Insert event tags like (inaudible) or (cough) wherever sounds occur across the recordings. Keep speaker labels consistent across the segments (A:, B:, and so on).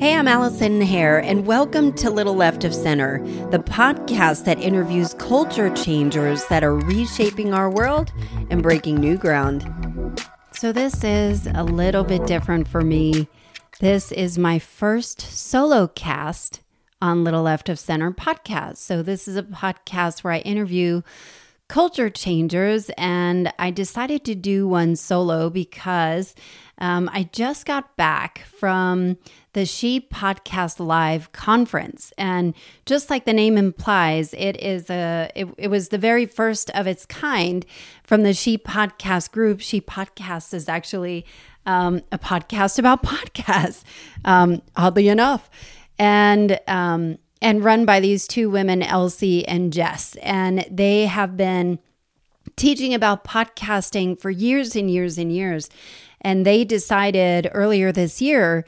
A: Hey, I'm Allison Hare, and welcome to Little Left of Center, the podcast that interviews culture changers that are reshaping our world and breaking new ground. So, this is a little bit different for me. This is my first solo cast on Little Left of Center podcast. So, this is a podcast where I interview culture changers, and I decided to do one solo because um, I just got back from the She Podcast Live conference. And just like the name implies, it is a it, it was the very first of its kind from the She Podcast group. She Podcast is actually um, a podcast about (laughs) podcasts, um, oddly enough. And um, and run by these two women, Elsie and Jess. And they have been teaching about podcasting for years and years and years. And they decided earlier this year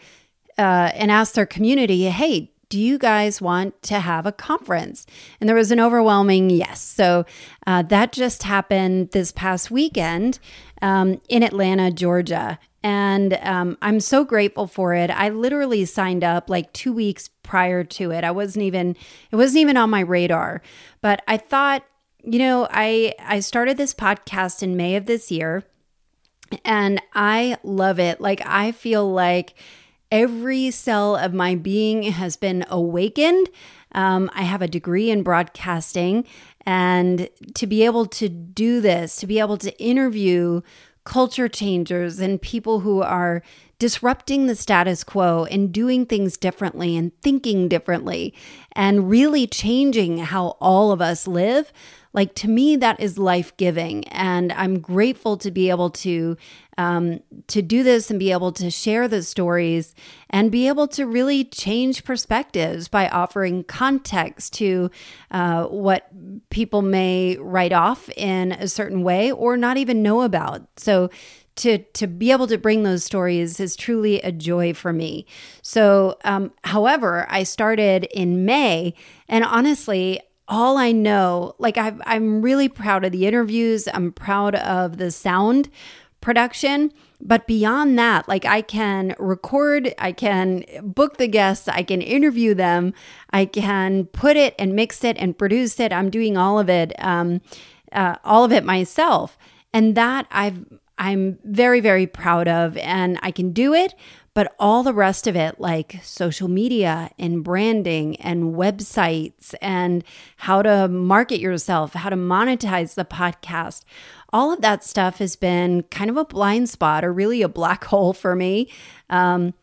A: uh, and asked their community, hey, do you guys want to have a conference? And there was an overwhelming yes. So uh, that just happened this past weekend um, in Atlanta, Georgia. And um, I'm so grateful for it. I literally signed up like two weeks prior to it. I wasn't even, it wasn't even on my radar. But I thought, you know, I I started this podcast in May of this year and I love it. Like I feel like every cell of my being has been awakened. Um, I have a degree in broadcasting, and to be able to do this, to be able to interview culture changers and people who are disrupting the status quo and doing things differently and thinking differently and really changing how all of us live like to me that is life-giving and i'm grateful to be able to um, to do this and be able to share the stories and be able to really change perspectives by offering context to uh, what people may write off in a certain way or not even know about so to to be able to bring those stories is truly a joy for me. So, um, however, I started in May, and honestly, all I know, like i I'm really proud of the interviews. I'm proud of the sound production. But beyond that, like I can record, I can book the guests, I can interview them, I can put it and mix it and produce it. I'm doing all of it, um, uh, all of it myself, and that I've I'm very very proud of, and I can do it. But all the rest of it, like social media and branding and websites and how to market yourself, how to monetize the podcast, all of that stuff has been kind of a blind spot or really a black (laughs) hole for me. Um,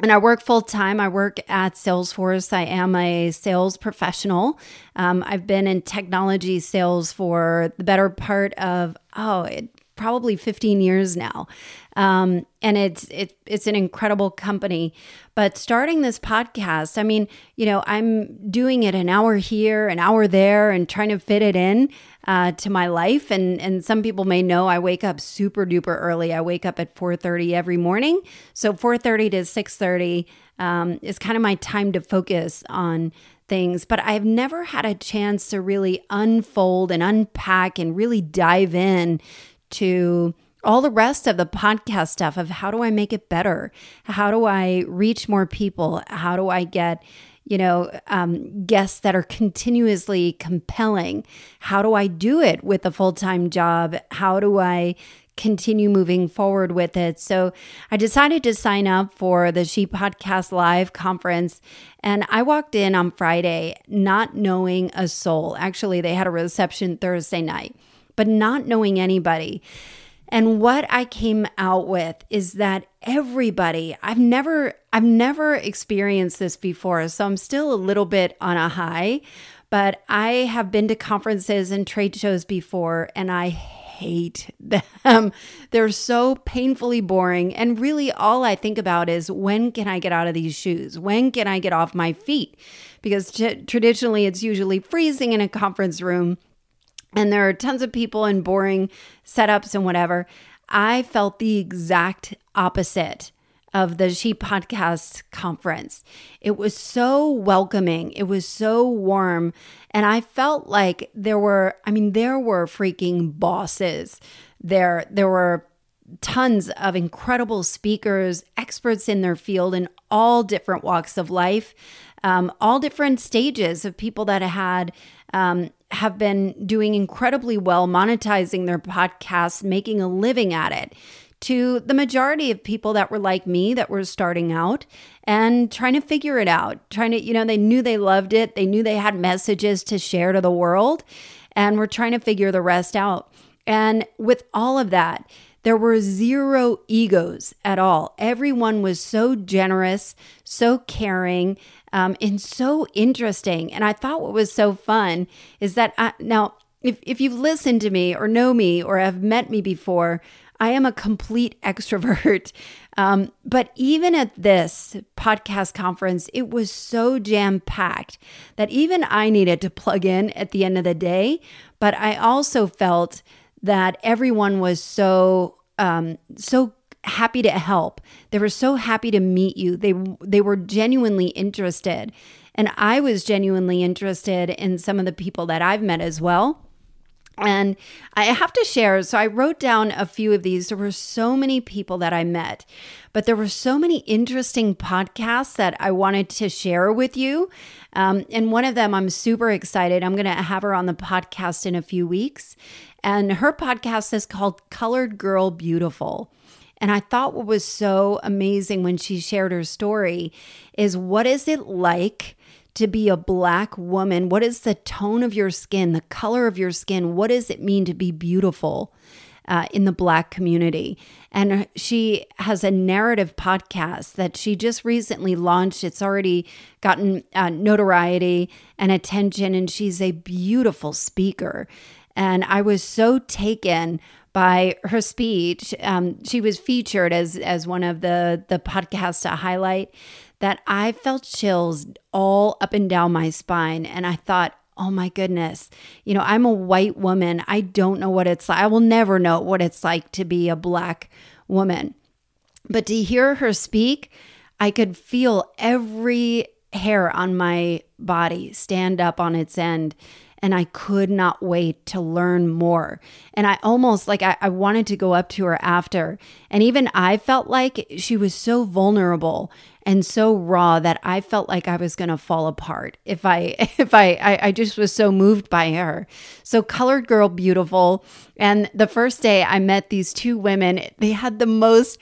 A: and I work full time. I work at Salesforce. I am a sales professional. Um, I've been in technology sales for the better part of, oh, it, probably 15 years now. Um, and it's it, it's an incredible company. But starting this podcast, I mean, you know, I'm doing it an hour here, an hour there, and trying to fit it in uh, to my life. And and some people may know I wake up super duper early. I wake up at 4:30 every morning. So 4:30 to 6:30 um, is kind of my time to focus on things, but I've never had a chance to really unfold and unpack and really dive in to all the rest of the podcast stuff of how do I make it better? How do I reach more people? How do I get, you know, um, guests that are continuously compelling? How do I do it with a full time job? How do I continue moving forward with it. So I decided to sign up for the She Podcast Live conference. And I walked in on Friday not knowing a soul. Actually, they had a reception Thursday night but not knowing anybody. And what I came out with is that everybody, I've never I've never experienced this before, so I'm still a little bit on a high, but I have been to conferences and trade shows before and I hate (laughs) them. They're so painfully boring and really all I think about is when can I get out of these shoes? When can I get off my feet? Because t- traditionally it's usually freezing in a conference room and there are tons of people in boring setups and whatever. I felt the exact opposite of the She Podcast conference. It was so welcoming, it was so warm, and I felt like there were, I mean, there were freaking bosses there. There were tons of incredible speakers, experts in their field in all different walks of life, um, all different stages of people that had um, have been doing incredibly well, monetizing their podcasts, making a living at it. To the majority of people that were like me, that were starting out and trying to figure it out, trying to, you know, they knew they loved it, they knew they had messages to share to the world, and were trying to figure the rest out. And with all of that, there were zero egos at all. Everyone was so generous, so caring, um, and so interesting. And I thought what was so fun is that I, now, if, if you've listened to me or know me or have met me before, I am a complete (laughs) extrovert. Um, but even at this podcast conference, it was so jam packed that even I needed to plug in at the end of the day. But I also felt that everyone was so um, so happy to help. They were so happy to meet you. They they were genuinely interested. And I was genuinely interested in some of the people that I've met as well. And I have to share, so I wrote down a few of these. There were so many people that I met, but there were so many interesting podcasts that I wanted to share with you. Um, and one of them, I'm super excited. I'm going to have her on the podcast in a few weeks. And her podcast is called Colored Girl Beautiful. And I thought what was so amazing when she shared her story is what is it like to be a black woman? What is the tone of your skin, the color of your skin? What does it mean to be beautiful? Uh, in the Black community. And she has a narrative podcast that she just recently launched. It's already gotten uh, notoriety and attention, and she's a beautiful speaker. And I was so taken by her speech. Um, she was featured as as one of the the podcasts to highlight that I felt chills all up and down my spine, and I thought. Oh my goodness. You know, I'm a white woman. I don't know what it's like. I will never know what it's like to be a black woman. But to hear her speak, I could feel every hair on my body stand up on its end and I could not wait to learn more. And I almost like I, I, wanted to go up to her after. And even I felt like she was so vulnerable and so raw that I felt like I was gonna fall apart if I (laughs) if I, I, I just was so moved by her. So colored girl beautiful. And the first day I met these two women, they had the most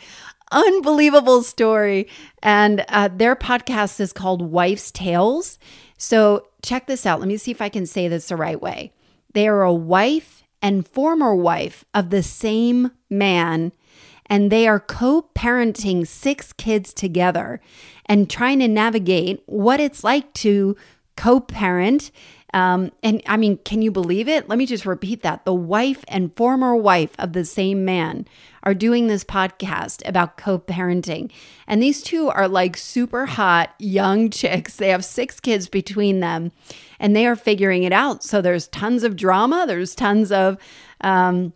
A: unbelievable story. And uh, their podcast is called Wife's Tales. So check this out. Let me see if I can say this the right way. They are a wife and former wife of the same man, and they are co parenting six kids together and trying to navigate what it's like to co parent um, and I mean, can you believe it? Let me just repeat that. The wife and former wife of the same man are doing this podcast about co parenting. And these two are like super hot young chicks. They have six kids between them and they are figuring it out. So there's tons of drama, there's tons of um,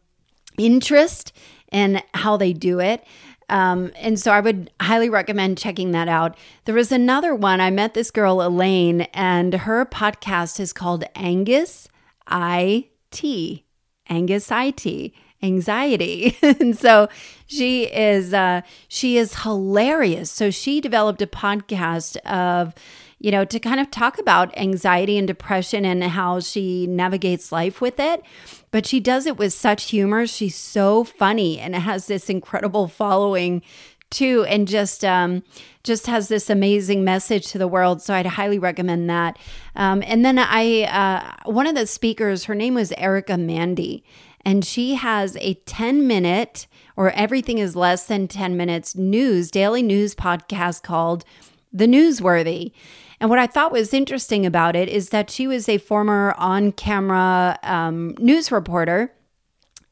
A: interest in how they do it. Um, and so I would highly recommend checking that out. There was another one. I met this girl, Elaine, and her podcast is called Angus Eye Tea. Angus Eye Tea anxiety. (laughs) and so she is uh she is hilarious. So she developed a podcast of you know, to kind of talk about anxiety and depression and how she navigates life with it but she does it with such humor. She's so funny and has this incredible following too and just um, just has this amazing message to the world so i'd highly recommend that um, and then i uh, one of the speakers her name was erica mandy and she has a 10 minute or everything is less than 10 minutes news daily news podcast called the newsworthy. And what I thought was interesting about it is that she was a former on camera um, news reporter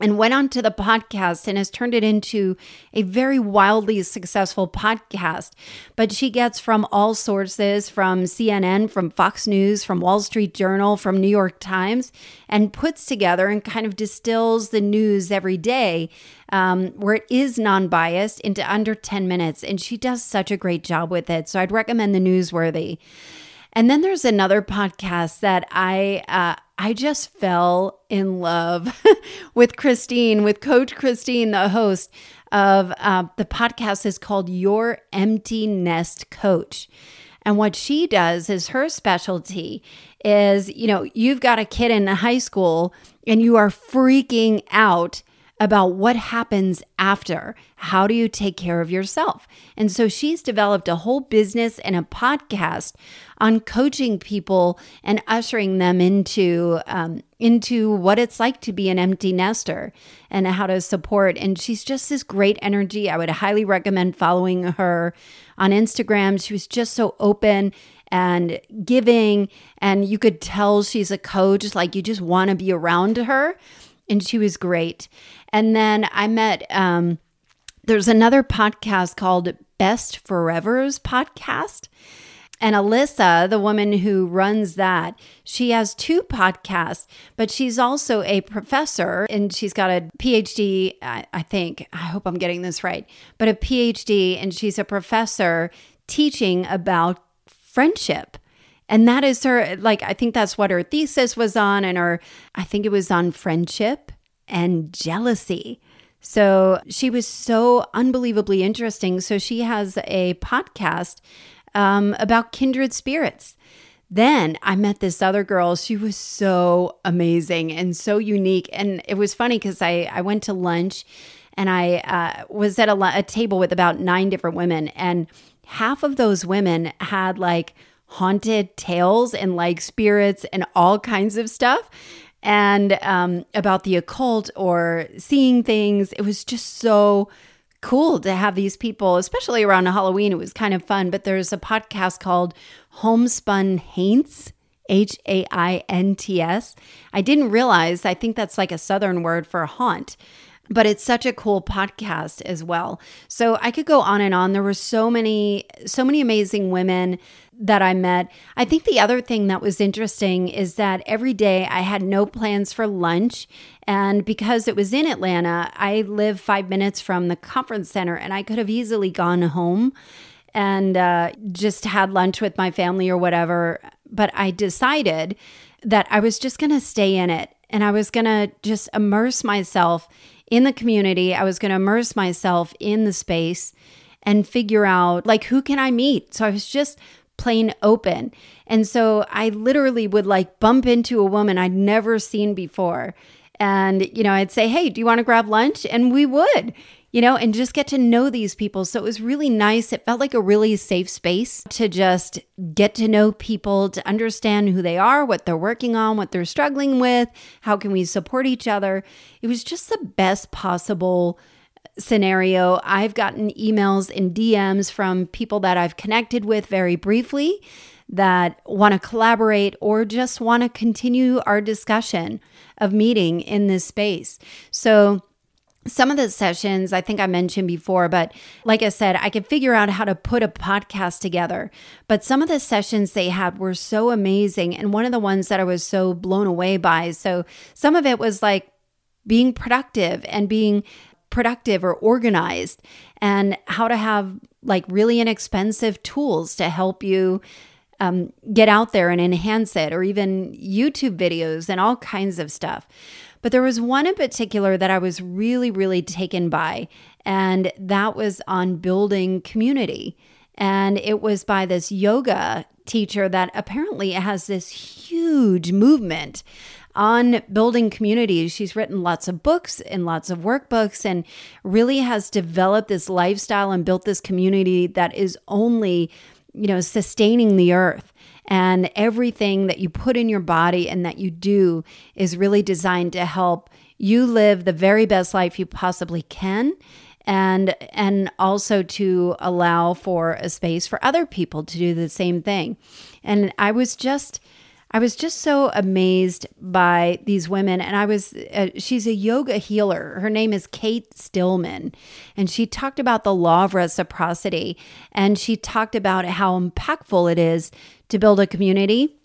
A: and went on to the podcast and has turned it into a very wildly successful podcast. But she gets from all sources from CNN, from Fox News, from Wall Street Journal, from New York Times, and puts together and kind of distills the news every day um, where it is non biased into under 10 minutes. And she does such a great job with it. So I'd recommend the newsworthy. And then there's another podcast that I uh, I just fell in love (laughs) with Christine, with Coach Christine, the host of uh, the podcast is called Your Empty Nest Coach. And what she does is her specialty is, you know, you've got a kid in high school and you are freaking out about what happens after. How do you take care of yourself? And so she's developed a whole business and a podcast on coaching people and ushering them into um, into what it's like to be an empty nester and how to support. And she's just this great energy. I would highly recommend following her on Instagram. She was just so open and giving, and you could tell she's a coach. Like you just want to be around her and she was great. And then I met, um, there's another podcast called Best Forevers podcast. And Alyssa, the woman who runs that, she has two podcasts, but she's also a professor and she's got a PhD, I, I, think. I hope I'm getting this right, but a PhD, and she's a professor teaching about friendship. And that is her, like, I think that's what her thesis was on, and her, I think it was on friendship and jealousy. So she was so unbelievably interesting. So she has a podcast um, about kindred spirits. Then I met this other girl. She was so amazing and so unique. And it was funny because I, I went to lunch and I uh, was at a, a table with about nine different women. And half of those women had like haunted tales and like spirits and all kinds of stuff and um, about the occult or seeing things. It was just so cool to have these people, especially around Halloween. It was kind of fun. But there's a podcast called Homespun Haints. H A I N T S. I didn't realize, I think that's like a southern word for haunt but it's such a cool podcast as well. So I could go on and on. There were so many, so many amazing women that I met. I think the other thing that was interesting is that every day I had no plans for lunch. And because it was in Atlanta, I live five minutes from the conference center and I could have easily gone home and uh, just had lunch with my family or whatever. But I decided that I was just going to stay in it and I was going to just immerse myself in the community. I was going to immerse myself in the space and figure out like who can I meet. So I was just plain open. And so I literally would like bump into a woman I'd never seen before. And, you know, I'd say, Hey, do you want to grab lunch? And we would you know, and just get to know these people. So it was really nice. It felt like a really safe space to just get to know people, to understand who they are, what they're working on, what they're struggling with, how can we support each other. It was just the best possible scenario. I've gotten emails and DMs from people that I've connected with very briefly that want to collaborate or just want to continue our discussion of meeting in this space. So some of the sessions I think I mentioned before, but like I said, I could figure out how to put a podcast together. But some of the sessions they had were so amazing. And one of the ones that I was so blown away by. So some of it was like being productive and being productive or organized and how to have like really inexpensive tools to help you um, get out there and enhance it, or even YouTube videos and all kinds of stuff. But there was one in particular that I was really, really taken by, and that was on building community. And it was by this yoga teacher that apparently has this huge movement on building communities. She's written lots of books and lots of workbooks and really has developed this lifestyle and built this community that is only, you know, sustaining the earth. And everything that you put in your body and that you do is really designed to help you live the very best life you possibly can and and also to allow for a space for other people to do the same thing. And I was just I was just so amazed by these women. And I was, uh, she's a yoga healer. Her name is Cate Stillman. And she talked about the law of reciprocity. And she talked about how impactful it is to build a community.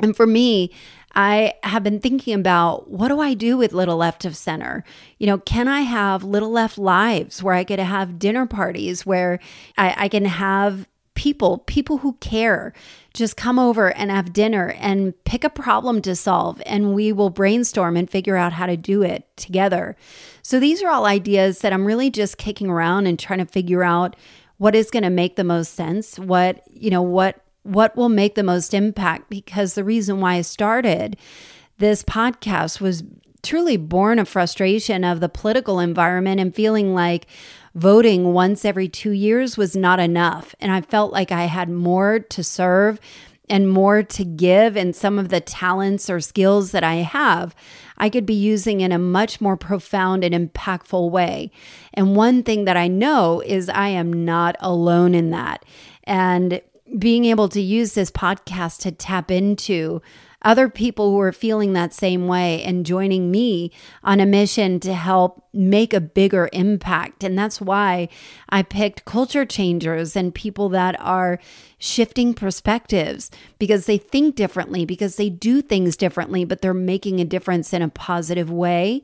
A: And for me, I have been thinking about what do I do with Little Left of Center? You know, can I have Little Left lives where I get to have dinner parties where I, I can have people, people who care, just come over and have dinner and pick a problem to solve, and we will brainstorm and figure out how to do it together. So these are all ideas that I'm really just kicking around and trying to figure out what is going to make the most sense, what, you know, what what will make the most impact because the reason why I started this podcast was truly born of frustration of the political environment and feeling like voting once every 2 years was not enough and I felt like I had more to serve and more to give and some of the talents or skills that I have I could be using in a much more profound and impactful way. And one thing that I know is I am not alone in that. And being able to use this podcast to tap into other people who are feeling that same way and joining me on a mission to help make a bigger impact. And that's why I picked culture changers and people that are shifting perspectives because they think differently, because they do things differently, but they're making a difference in a positive way.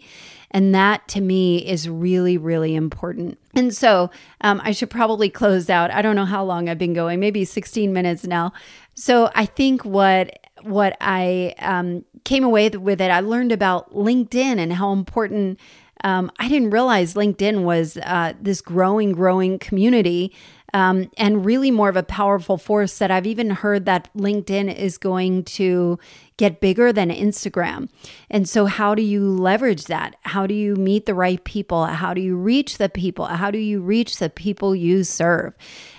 A: And that to me is really, really important. And so um, I should probably close out. I don't know how long I've been going, maybe 16 minutes now. So I think what what I um, came away with it, I learned about LinkedIn and how important um, I didn't realize LinkedIn was uh, this growing, growing community um, and really more of a powerful force that I've even heard that LinkedIn is going to get bigger than Instagram. And so, how do you leverage that? How do you meet the right people? How do you reach the people? How do you reach the people you serve?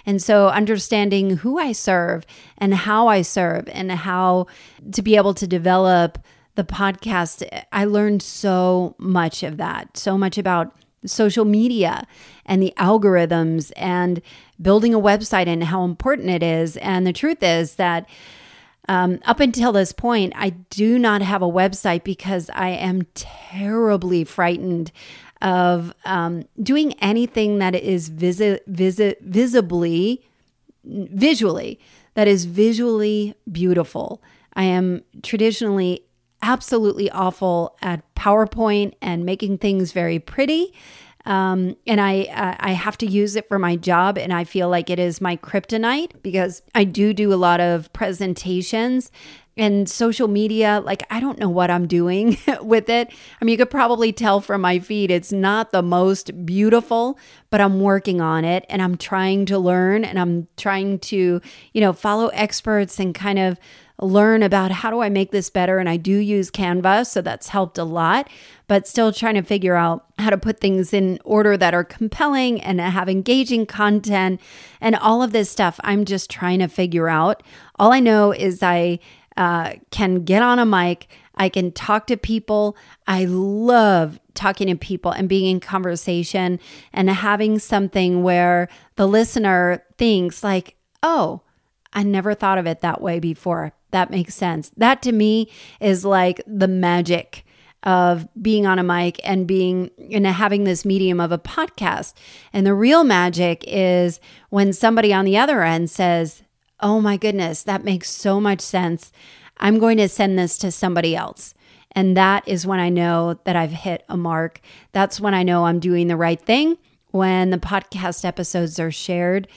A: And so, understanding who I serve and how I serve and how to be able to develop the podcast, I learned so much of that, so much about social media and the algorithms and building a website and how important it is. And the truth is that um, up until this point, I do not have a website because I am terribly frightened of um, doing anything that is visi- visi- visibly, visually, that is visually beautiful. I am traditionally absolutely awful at PowerPoint and making things very pretty. Um, and I uh, I have to use it for my job, and I feel like it is my kryptonite because I do do a lot of presentations and social media. Like I don't know what I'm doing (laughs) with it. I mean, you could probably tell from my feed it's not the most beautiful, but I'm working on it, and I'm trying to learn, and I'm trying to you know follow experts and kind of learn about how do I make this better. And I do use Canva, so that's helped a lot, but still trying to figure out how to put things in order that are compelling and have engaging content and all of this stuff. I'm just trying to figure out. All I know is I uh, can get on a mic. I can talk to people. I love talking to people and being in conversation and having something where the listener thinks, like, oh, I never thought of it that way before. That makes sense. That to me is like the magic of being on a mic and being and having this medium of a podcast. And the real magic is when somebody on the other end says, "Oh my goodness, that makes so much sense. I'm going to send this to somebody else." And that is when I know that I've hit a mark. That's when I know I'm doing the right thing. When the podcast episodes are shared,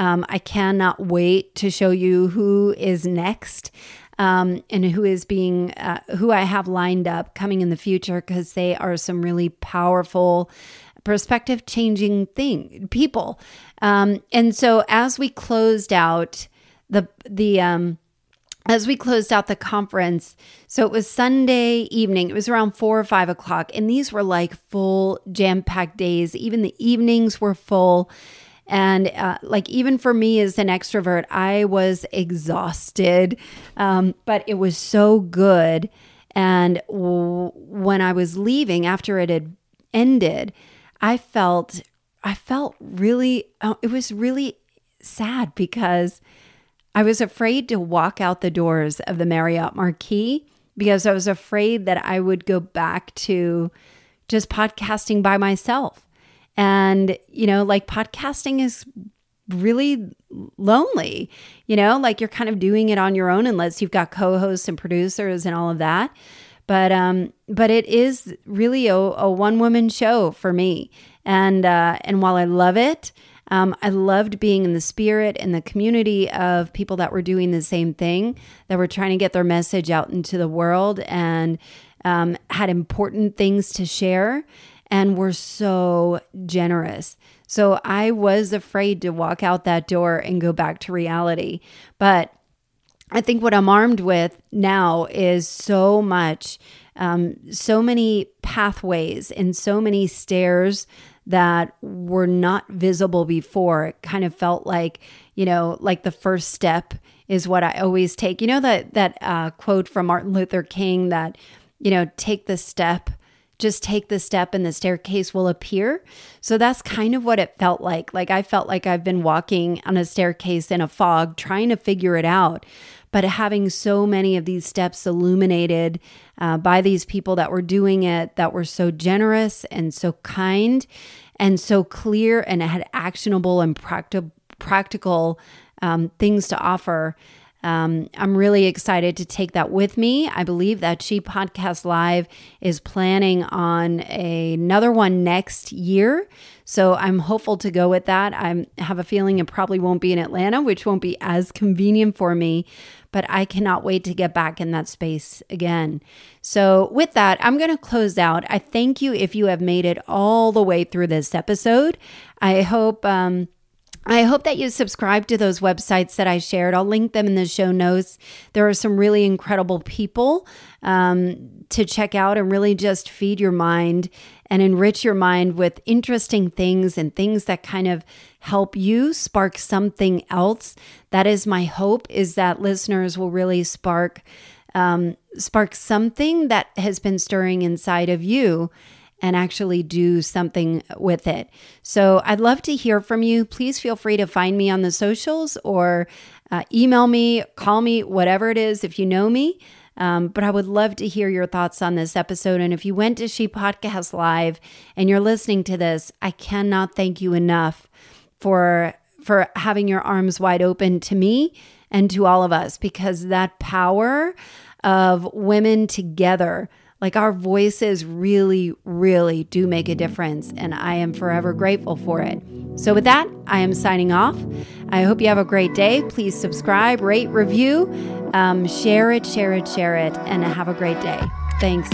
A: um, I cannot wait to show you who is next. Um, and who is being uh, who I have lined up coming in the future because they are some really powerful perspective changing thing people um, and so as we closed out the the um, as we closed out the conference so it was sunday evening it was around four or five o'clock and these were like full jam-packed days. Even the evenings were full. And uh, like, even for me as an extrovert, I was exhausted, um, but it was so good. And w- when I was leaving after it had ended, I felt, I felt really, uh, it was really sad because I was afraid to walk out the doors of the Marriott Marquis because I was afraid that I would go back to just podcasting by myself. And, you know, like podcasting is really lonely, you know, like you're kind of doing it on your own unless you've got co-hosts and producers and all of that. But um but it is really a, a one woman show for me. And uh and while I love it, Um, I loved being in the spirit and the community of people that were doing the same thing, that were trying to get their message out into the world and um, had important things to share and were so generous. So I was afraid to walk out that door and go back to reality. But I think what I'm armed with now is so much, um, so many pathways and so many stairs that were not visible before. It kind of felt like, you know, like the first step is what I always take. You know that that uh, quote from Martin Luther King that, you know, take the step just take the step and the staircase will appear. So that's kind of what it felt like. Like I felt like I've been walking on a staircase in a fog trying to figure it out. But having so many of these steps illuminated uh, by these people that were doing it, that were so generous and so kind and so clear and it had actionable and practi- practical um, things to offer um, I'm really excited to take that with me. I believe that She Podcast Live is planning on a, another one next year. So I'm hopeful to go with that. I have a feeling it probably won't be in Atlanta, which won't be as convenient for me, but I cannot wait to get back in that space again. So, with that, I'm going to close out. I thank you if you have made it all the way through this episode. I hope. Um, I hope that you subscribe to those websites that I shared. I'll link them in the show notes. There are some really incredible people um, to check out and really just feed your mind and enrich your mind with interesting things and things that kind of help you spark something else. That is my hope is that listeners will really spark um, spark something that has been stirring inside of you and actually do something with it. So I'd love to hear from you. Please feel free to find me on the socials or uh, email me, call me, whatever it is, if you know me. Um, but I would love to hear your thoughts on this episode. And if you went to She Podcast Live and you're listening to this, I cannot thank you enough for for having your arms wide open to me and to all of us because that power of women together like our voices really, really do make a difference, and I am forever grateful for it. So, with that, I am signing off. I hope you have a great day. Please subscribe, rate, review, um, share it, share it, share it, and have a great day. Thanks.